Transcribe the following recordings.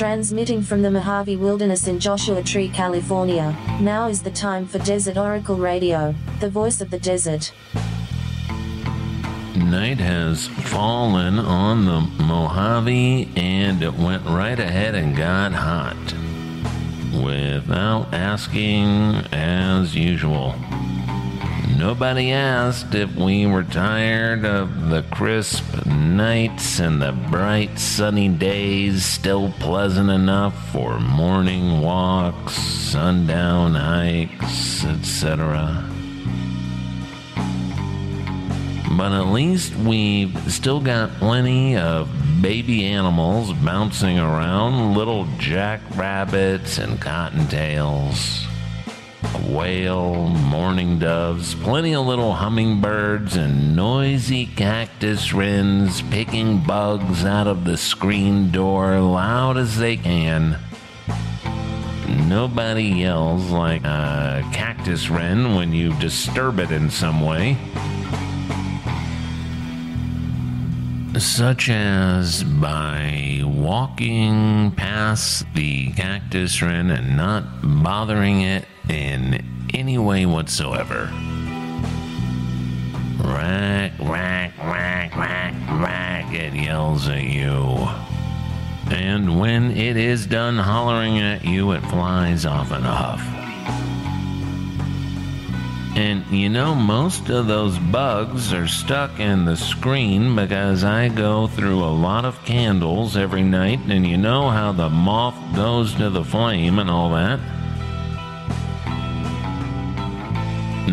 Transmitting from the Mojave Wilderness in Joshua Tree, California, now is the time for Desert Oracle Radio, the voice of the desert. Night has fallen on the Mojave and it went right ahead and got hot. Without asking, as usual. Nobody asked if we were tired of the crisp nights and the bright sunny days still pleasant enough for morning walks, sundown hikes, etc. But at least we've still got plenty of baby animals bouncing around, little jackrabbits and cottontails quail, mourning doves, plenty of little hummingbirds, and noisy cactus wrens picking bugs out of the screen door loud as they can. Nobody yells like a cactus wren when you disturb it in some way. Such as by walking past the cactus wren and not bothering it in any way whatsoever. Rack, rack, rack, rack, rack, it yells at you. And when it is done hollering at you, it flies off in a huff. And you know, most of those bugs are stuck in the screen because I go through a lot of candles every night, and you know how the moth goes to the flame and all that.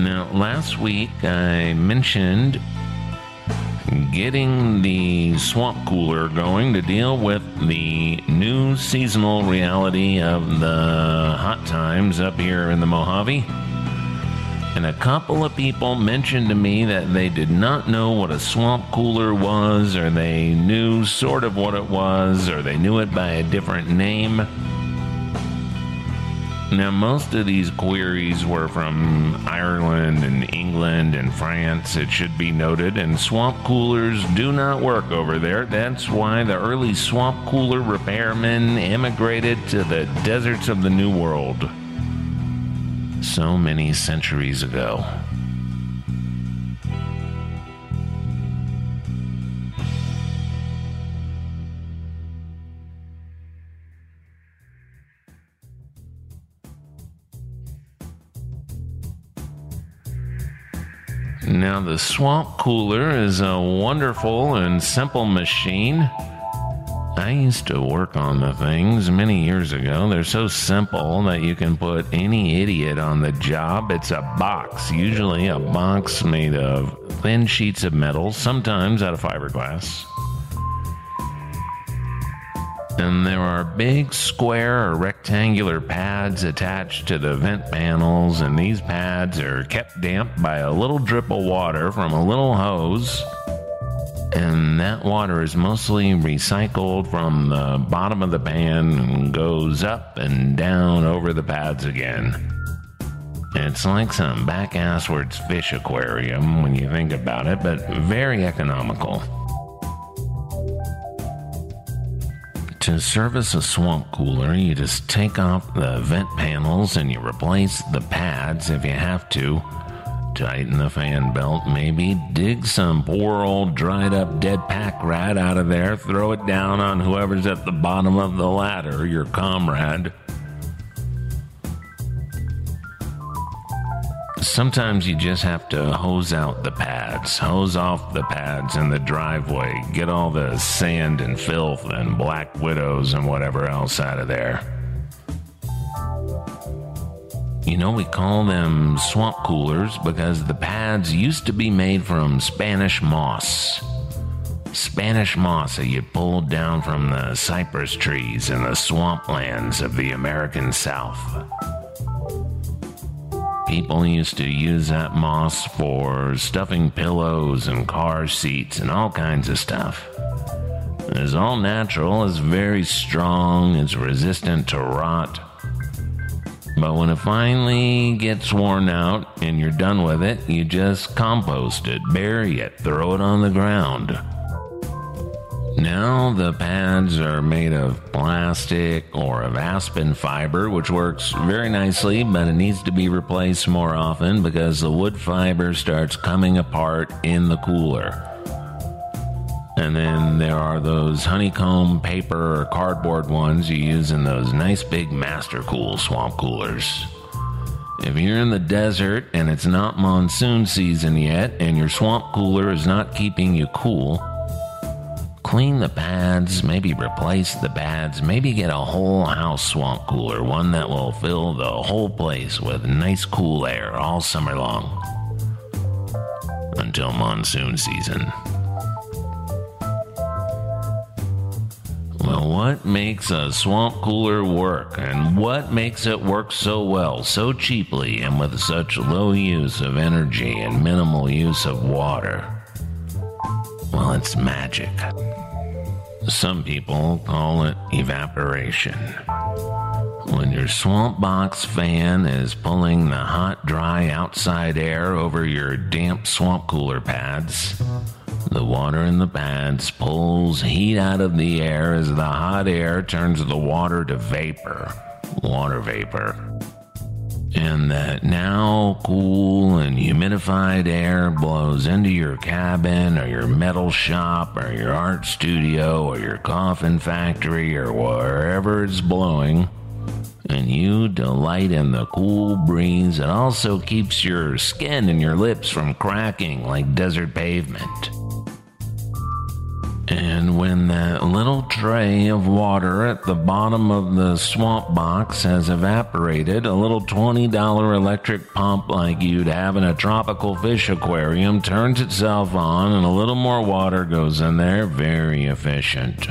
Now, last week I mentioned getting the swamp cooler going to deal with the new seasonal reality of the hot times up here in the Mojave. And a couple of people mentioned to me that they did not know what a swamp cooler was, or they knew sort of what it was, or they knew it by a different name. Now, most of these queries were from Ireland and England and France, it should be noted, and swamp coolers do not work over there. That's why the early swamp cooler repairmen emigrated to the deserts of the New World so many centuries ago. Now, the swamp cooler is a wonderful and simple machine. I used to work on the things many years ago. They're so simple that you can put any idiot on the job. It's a box, usually a box made of thin sheets of metal, sometimes out of fiberglass. And there are big square or rectangular pads attached to the vent panels, and these pads are kept damp by a little drip of water from a little hose. And that water is mostly recycled from the bottom of the pan and goes up and down over the pads again. It's like some back asswards fish aquarium when you think about it, but very economical. To service a swamp cooler, you just take off the vent panels and you replace the pads if you have to. Tighten the fan belt, maybe dig some poor old dried up dead pack rat out of there, throw it down on whoever's at the bottom of the ladder, your comrade. Sometimes you just have to hose out the pads, hose off the pads in the driveway, get all the sand and filth and black widows and whatever else out of there. You know, we call them swamp coolers because the pads used to be made from Spanish moss. Spanish moss that you pulled down from the cypress trees in the swamplands of the American South. People used to use that moss for stuffing pillows and car seats and all kinds of stuff. It's all natural, it's very strong, it's resistant to rot. But when it finally gets worn out and you're done with it, you just compost it, bury it, throw it on the ground. Now the pads are made of plastic or of aspen fiber, which works very nicely, but it needs to be replaced more often because the wood fiber starts coming apart in the cooler. And then there are those honeycomb paper or cardboard ones you use in those nice big Master Cool swamp coolers. If you're in the desert and it's not monsoon season yet and your swamp cooler is not keeping you cool, clean the pads, maybe replace the pads, maybe get a whole house swamp cooler, one that will fill the whole place with nice cool air all summer long. Until monsoon season. Well, what makes a swamp cooler work, and what makes it work so well, so cheaply, and with such low use of energy and minimal use of water? Well, it's magic. Some people call it evaporation. When your swamp box fan is pulling the hot, dry outside air over your damp swamp cooler pads, the water in the pads pulls heat out of the air as the hot air turns the water to vapor, water vapor. And that now cool and humidified air blows into your cabin or your metal shop or your art studio or your coffin factory or wherever it's blowing. And you delight in the cool breeze that also keeps your skin and your lips from cracking like desert pavement. And when that little tray of water at the bottom of the swamp box has evaporated, a little $20 electric pump like you'd have in a tropical fish aquarium turns itself on and a little more water goes in there. Very efficient.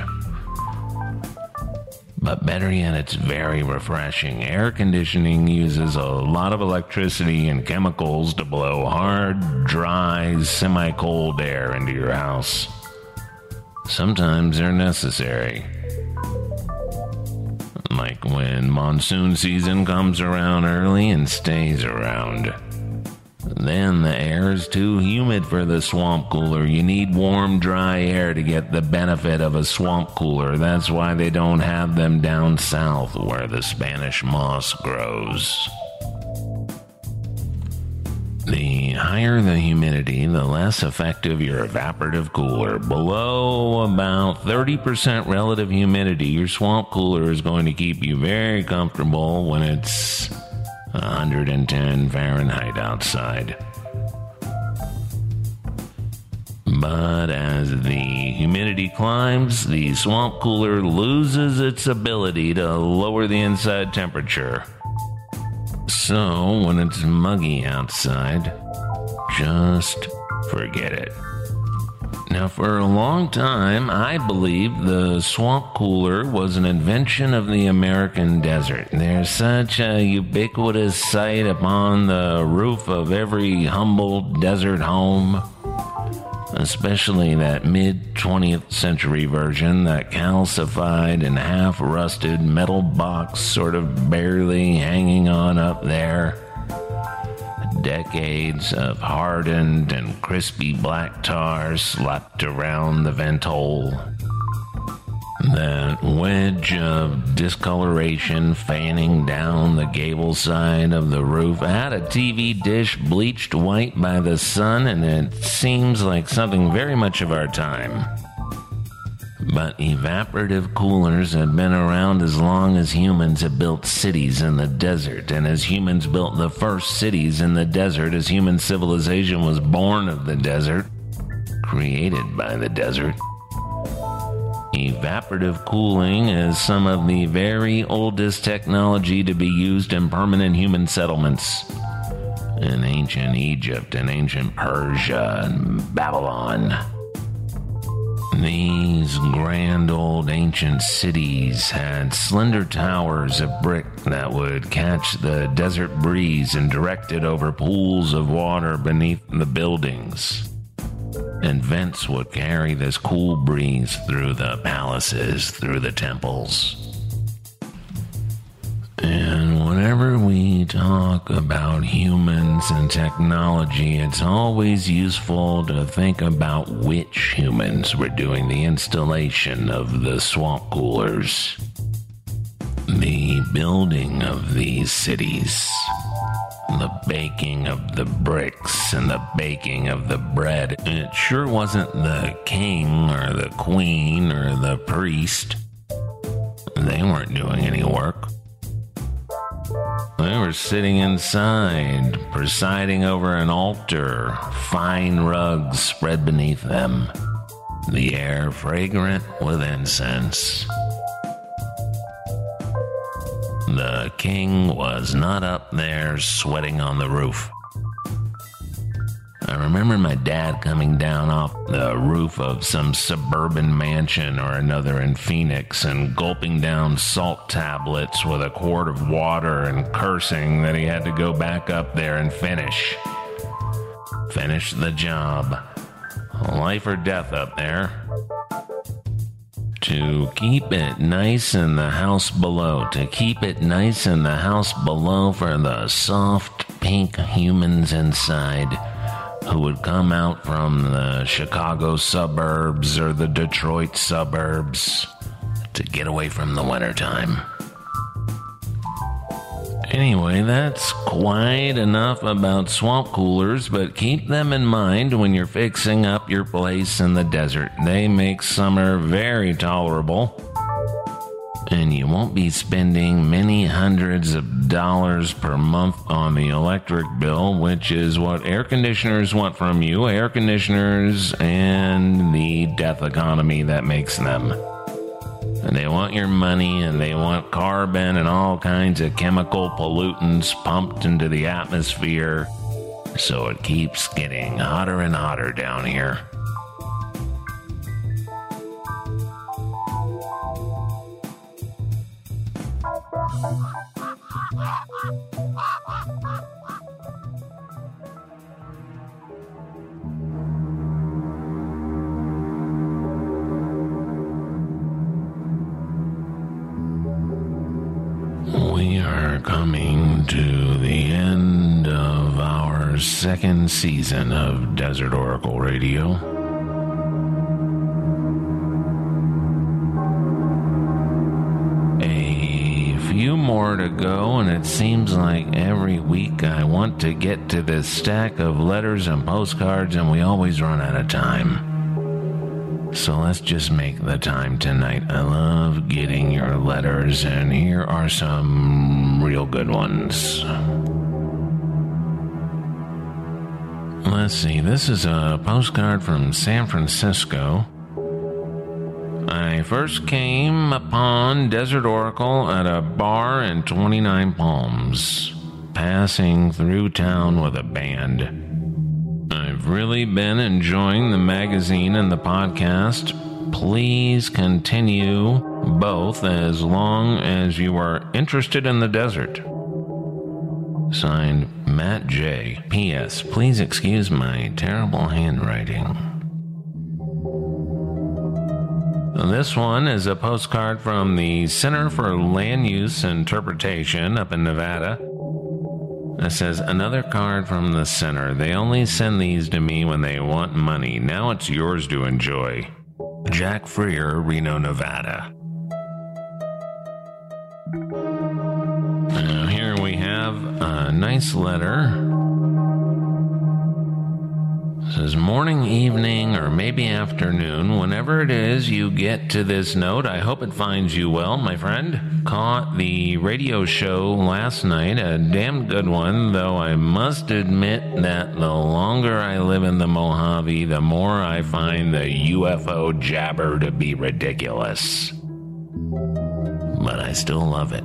But better yet, it's very refreshing. Air conditioning uses a lot of electricity and chemicals to blow hard, dry, semi cold air into your house. Sometimes they're necessary. Like when monsoon season comes around early and stays around. Then the air is too humid for the swamp cooler. You need warm, dry air to get the benefit of a swamp cooler. That's why they don't have them down south where the Spanish moss grows. The higher the humidity, the less effective your evaporative cooler. Below about 30% relative humidity, your swamp cooler is going to keep you very comfortable when it's 110 Fahrenheit outside. But as the humidity climbs, the swamp cooler loses its ability to lower the inside temperature. So, when it's muggy outside, just forget it. Now, for a long time, I believed the swamp cooler was an invention of the American desert. There's such a ubiquitous sight upon the roof of every humble desert home especially that mid 20th century version, that calcified and half rusted metal box sort of barely hanging on up there. Decades of hardened and crispy black tar slapped around the vent hole. That wedge of discoloration fanning down the gable side of the roof I had a TV dish bleached white by the sun, and it seems like something very much of our time. But evaporative coolers have been around as long as humans have built cities in the desert, and as humans built the first cities in the desert, as human civilization was born of the desert, created by the desert. Evaporative cooling is some of the very oldest technology to be used in permanent human settlements. In ancient Egypt and ancient Persia and Babylon. These grand old ancient cities had slender towers of brick that would catch the desert breeze and direct it over pools of water beneath the buildings and vents would carry this cool breeze through the palaces, through the temples. And whenever we talk about humans and technology, it's always useful to think about which humans were doing the installation of the swamp coolers, the building of these cities, the baking of the bricks, and the baking of the bread. It sure wasn't the king or the queen or the priest. They weren't doing any work. They were sitting inside, presiding over an altar, fine rugs spread beneath them, the air fragrant with incense. The king was not up there sweating on the roof. I remember my dad coming down off the roof of some suburban mansion or another in Phoenix and gulping down salt tablets with a quart of water and cursing that he had to go back up there and finish. Finish the job. Life or death up there. To keep it nice in the house below, to keep it nice in the house below for the soft pink humans inside who would come out from the Chicago suburbs or the Detroit suburbs to get away from the wintertime. Anyway, that's quite enough about swamp coolers, but keep them in mind when you're fixing up your place in the desert. They make summer very tolerable and you won't be spending many hundreds of dollars per month on the electric bill, which is what air conditioners want from you air conditioners and the death economy that makes them. And they want your money and they want carbon and all kinds of chemical pollutants pumped into the atmosphere. So it keeps getting hotter and hotter down here. Coming to the end of our second season of Desert Oracle Radio. A few more to go, and it seems like every week I want to get to this stack of letters and postcards, and we always run out of time. So let's just make the time tonight. I love getting your letters, and here are some real good ones. Let's see, this is a postcard from San Francisco. I first came upon Desert Oracle at a bar in 29 Palms, passing through town with a band. I've really been enjoying the magazine and the podcast. Please continue both as long as you are interested in the desert. Signed, Matt J. P.S. Please excuse my terrible handwriting. This one is a postcard from the Center for Land Use Interpretation up in Nevada. It says, Another card from the center. They only send these to me when they want money. Now it's yours to enjoy. Jack Freer, Reno, Nevada. Now, here we have a nice letter. Says morning, evening, or maybe afternoon, whenever it is you get to this note, I hope it finds you well, my friend. Caught the radio show last night, a damn good one, though I must admit that the longer I live in the Mojave, the more I find the UFO jabber to be ridiculous. But I still love it.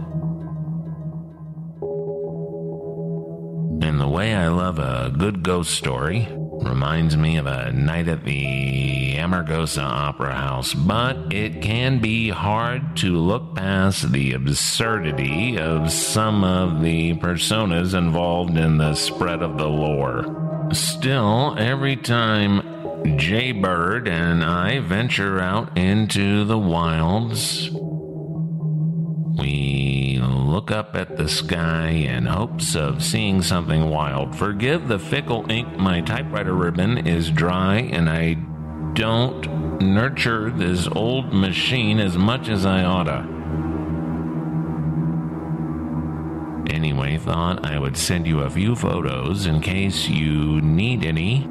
And the way I love a good ghost story reminds me of a night at the Amargosa Opera House, but it can be hard to look past the absurdity of some of the personas involved in the spread of the lore. Still, every time Jay Bird and I venture out into the wilds, we look up at the sky in hopes of seeing something wild. Forgive the fickle ink, my typewriter ribbon is dry, and I don't nurture this old machine as much as I oughta. Anyway, thought I would send you a few photos in case you need any.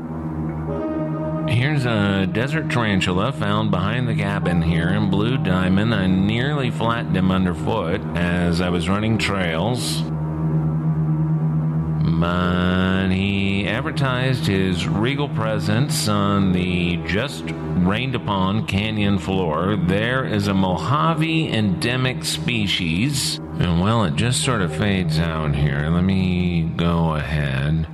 Here's a desert tarantula found behind the cabin here in Blue Diamond. I nearly flattened him underfoot as I was running trails. But he advertised his regal presence on the just rained upon canyon floor. There is a Mojave endemic species. And well, it just sort of fades out here. Let me go ahead.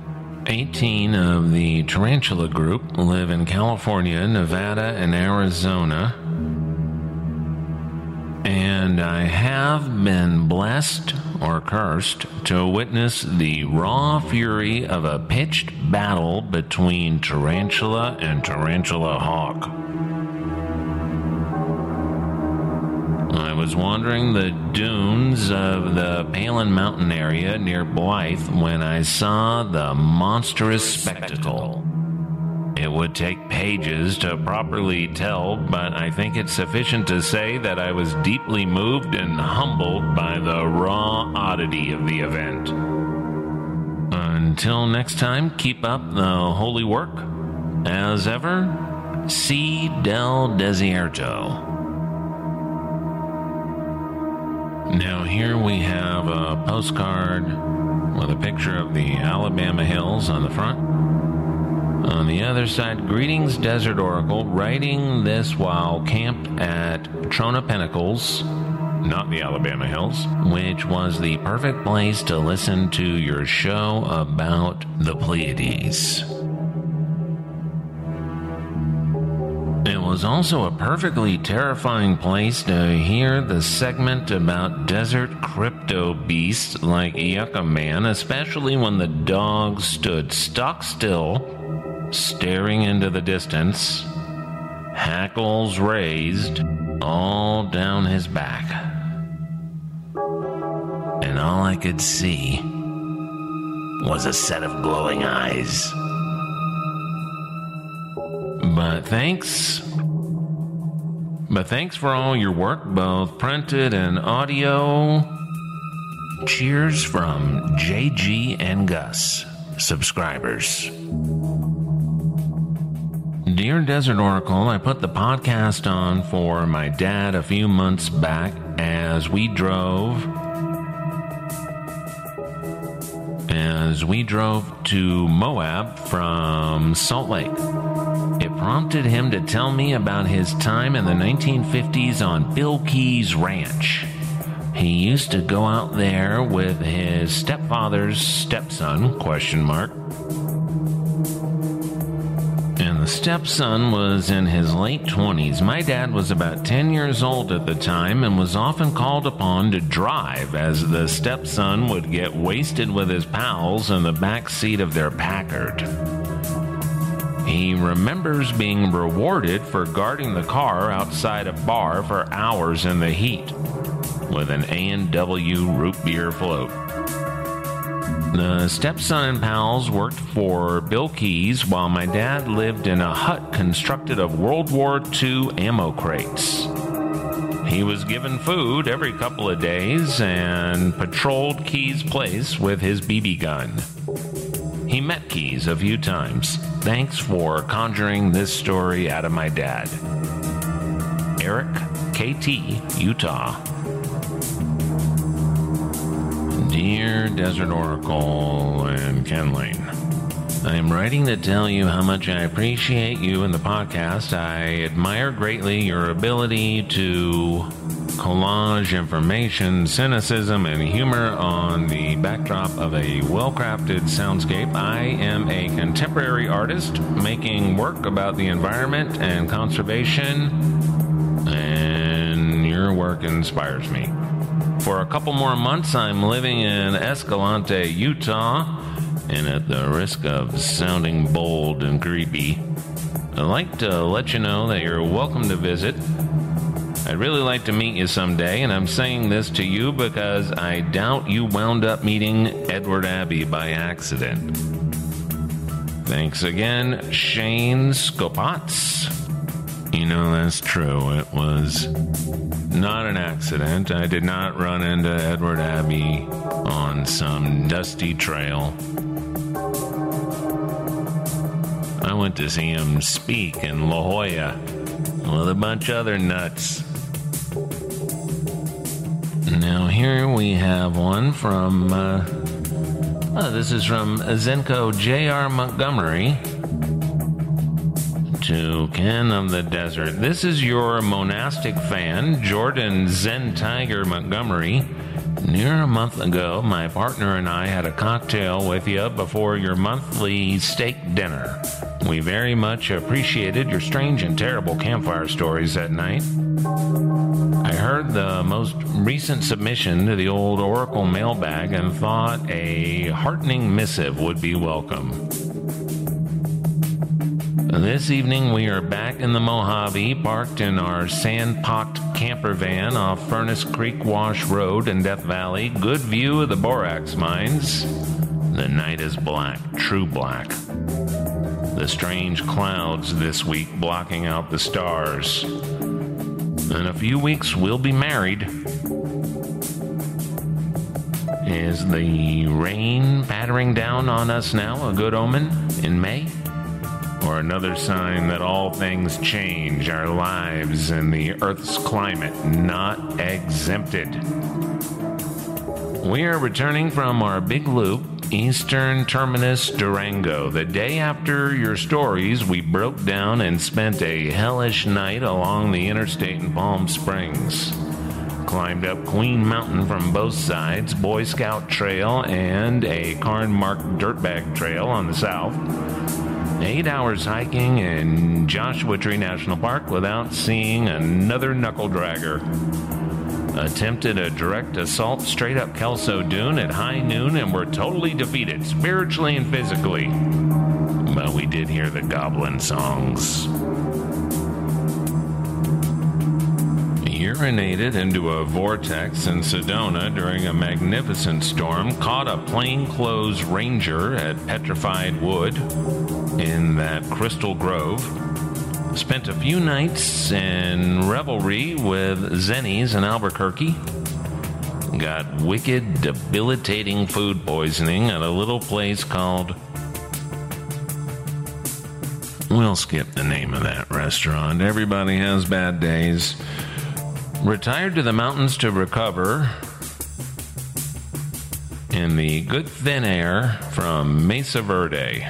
18 of the tarantula group live in California, Nevada, and Arizona. And I have been blessed or cursed to witness the raw fury of a pitched battle between tarantula and tarantula hawk. Was wandering the dunes of the Palen Mountain area near Blythe when I saw the monstrous spectacle. It would take pages to properly tell, but I think it's sufficient to say that I was deeply moved and humbled by the raw oddity of the event. Until next time, keep up the holy work. As ever, C. Del Desierto. Now, here we have a postcard with a picture of the Alabama Hills on the front. On the other side, Greetings Desert Oracle, writing this while camped at Trona Pinnacles, not the Alabama Hills, which was the perfect place to listen to your show about the Pleiades. Was also a perfectly terrifying place to hear the segment about desert crypto beasts like Yucca Man, especially when the dog stood stock still, staring into the distance, hackles raised, all down his back. And all I could see was a set of glowing eyes. But thanks. But thanks for all your work, both printed and audio. Cheers from JG and Gus, subscribers. Dear Desert Oracle, I put the podcast on for my dad a few months back as we drove as we drove to Moab from Salt Lake. Prompted him to tell me about his time in the 1950s on Bill Key's ranch. He used to go out there with his stepfather's stepson, question mark. And the stepson was in his late 20s. My dad was about 10 years old at the time and was often called upon to drive as the stepson would get wasted with his pals in the back seat of their Packard. He remembers being rewarded for guarding the car outside a bar for hours in the heat with an A&W root beer float. The stepson and pals worked for Bill Keys while my dad lived in a hut constructed of World War II ammo crates. He was given food every couple of days and patrolled Keys' place with his BB gun. He met Keys a few times. Thanks for conjuring this story out of my dad. Eric, KT, Utah. Dear Desert Oracle and Ken Layne, I am writing to tell you how much I appreciate you and the podcast. I admire greatly your ability to collage information, cynicism, and humor on the backdrop of a well crafted soundscape. I am a contemporary artist making work about the environment and conservation, and your work inspires me. For a couple more months, I'm living in Escalante, Utah, and at the risk of sounding bold and creepy, I'd like to let you know that you're welcome to visit I'd really like to meet you someday, and I'm saying this to you because I doubt you wound up meeting Edward Abbey by accident. Thanks again, Shane Skopatz. You know, that's true. It was not an accident. I did not run into Edward Abbey on some dusty trail. I went to see him speak in La Jolla with a bunch of other nuts. Here we have one from, uh, oh, this is from Zenko J.R. Montgomery to Ken of the Desert. This is your monastic fan, Jordan Zen Tiger Montgomery. Near a month ago, my partner and I had a cocktail with you before your monthly steak dinner. We very much appreciated your strange and terrible campfire stories that night. Heard the most recent submission to the old Oracle mailbag and thought a heartening missive would be welcome. This evening, we are back in the Mojave, parked in our sand pocked camper van off Furnace Creek Wash Road in Death Valley. Good view of the borax mines. The night is black, true black. The strange clouds this week blocking out the stars. In a few weeks, we'll be married. Is the rain pattering down on us now a good omen in May? or another sign that all things change, our lives and the Earth's climate not exempted. We are returning from our big loop, Eastern Terminus Durango. The day after your stories, we broke down and spent a hellish night along the interstate in Palm Springs. Climbed up Queen Mountain from both sides, Boy Scout Trail, and a cairn marked dirtbag trail on the south eight hours hiking in Joshua Tree National Park without seeing another knuckle dragger. Attempted a direct assault straight up Kelso Dune at high noon and were totally defeated, spiritually and physically. But we did hear the goblin songs. urinated into a vortex in Sedona during a magnificent storm, caught a plainclothes ranger at Petrified Wood in that Crystal Grove, spent a few nights in revelry with Zennies in Albuquerque, got wicked, debilitating food poisoning at a little place called. We'll skip the name of that restaurant. Everybody has bad days retired to the mountains to recover in the good thin air from Mesa Verde.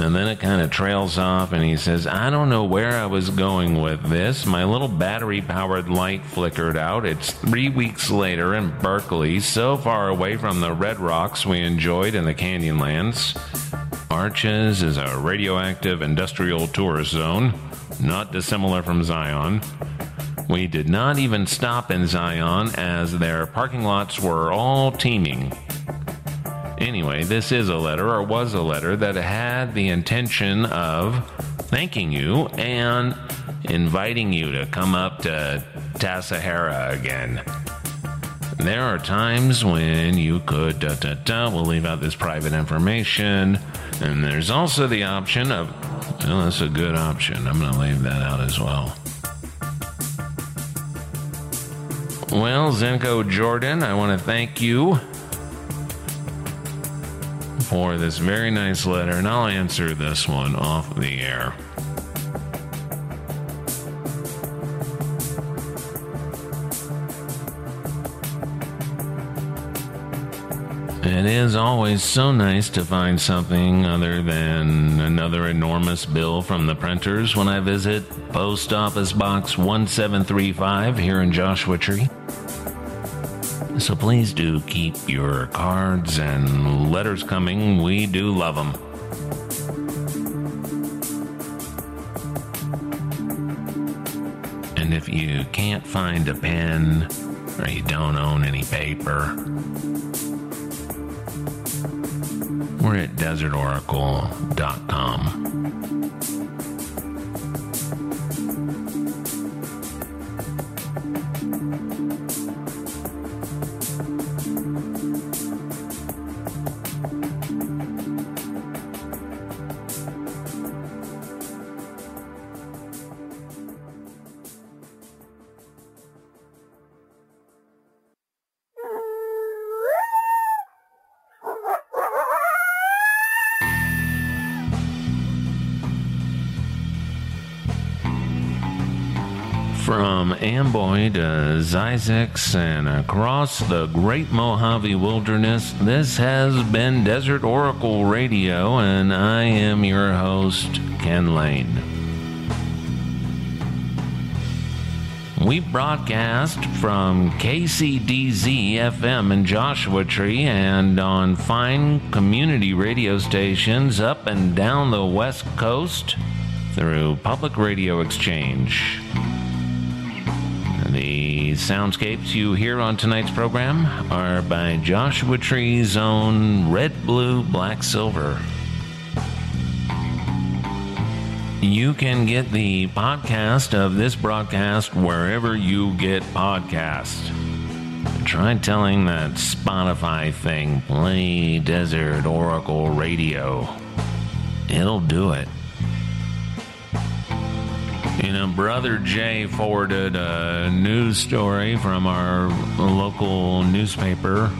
And then it kind of trails off, and he says, I don't know where I was going with this. My little battery powered light flickered out. It's three weeks later in Berkeley, so far away from the red rocks we enjoyed in the Canyonlands. Arches is a radioactive industrial tourist zone, not dissimilar from Zion. We did not even stop in Zion as their parking lots were all teeming. Anyway, this is a letter, or was a letter, that had the intention of thanking you and inviting you to come up to Tassajara again. There are times when you could, da, da, da, we'll leave out this private information. And there's also the option of, well, that's a good option. I'm going to leave that out as well. Well, Zenko Jordan, I want to thank you for this very nice letter, and I'll answer this one off the air. It is always so nice to find something other than another enormous bill from the printers when I visit Post Office Box 1735 here in Joshua Tree. So please do keep your cards and letters coming. We do love them. And if you can't find a pen or you don't own any paper, we're at desertoracle.com. Amboy to Zzyzx and across the Great Mojave Wilderness, this has been Desert Oracle Radio, and I am your host, Ken Layne. We broadcast from KCDZ FM in Joshua Tree and on fine community radio stations up and down the West Coast through Public Radio Exchange. The soundscapes you hear on tonight's program are by Joshua Tree's own Red, Blue, Black, Silver. You can get the podcast of this broadcast wherever you get podcasts. Try telling that Spotify thing, play Desert Oracle Radio. It'll do it. You know, Brother Jay forwarded a news story from our local newspaper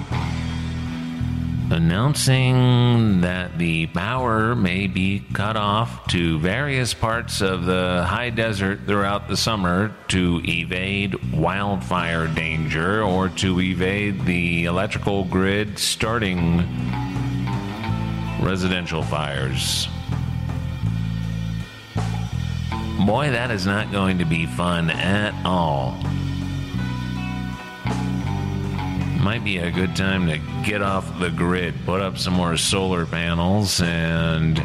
announcing that the power may be cut off to various parts of the high desert throughout the summer to evade wildfire danger or to evade the electrical grid starting residential fires. Boy, that is not going to be fun at all. Might be a good time to get off the grid, put up some more solar panels, and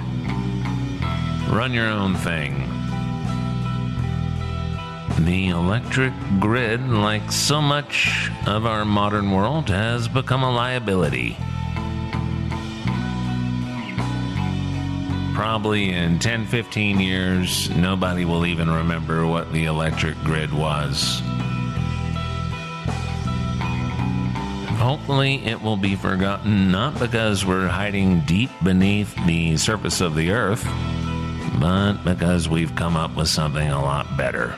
run your own thing. The electric grid, like so much of our modern world, has become a liability. Probably in 10, 15 years, nobody will even remember what the electric grid was. Hopefully, it will be forgotten not because we're hiding deep beneath the surface of the earth, but because we've come up with something a lot better.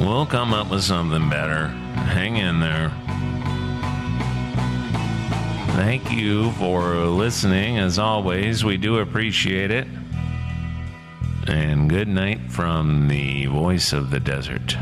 We'll come up with something better. Hang in there. Thank you for listening. As always, we do appreciate it. And good night from the voice of the desert.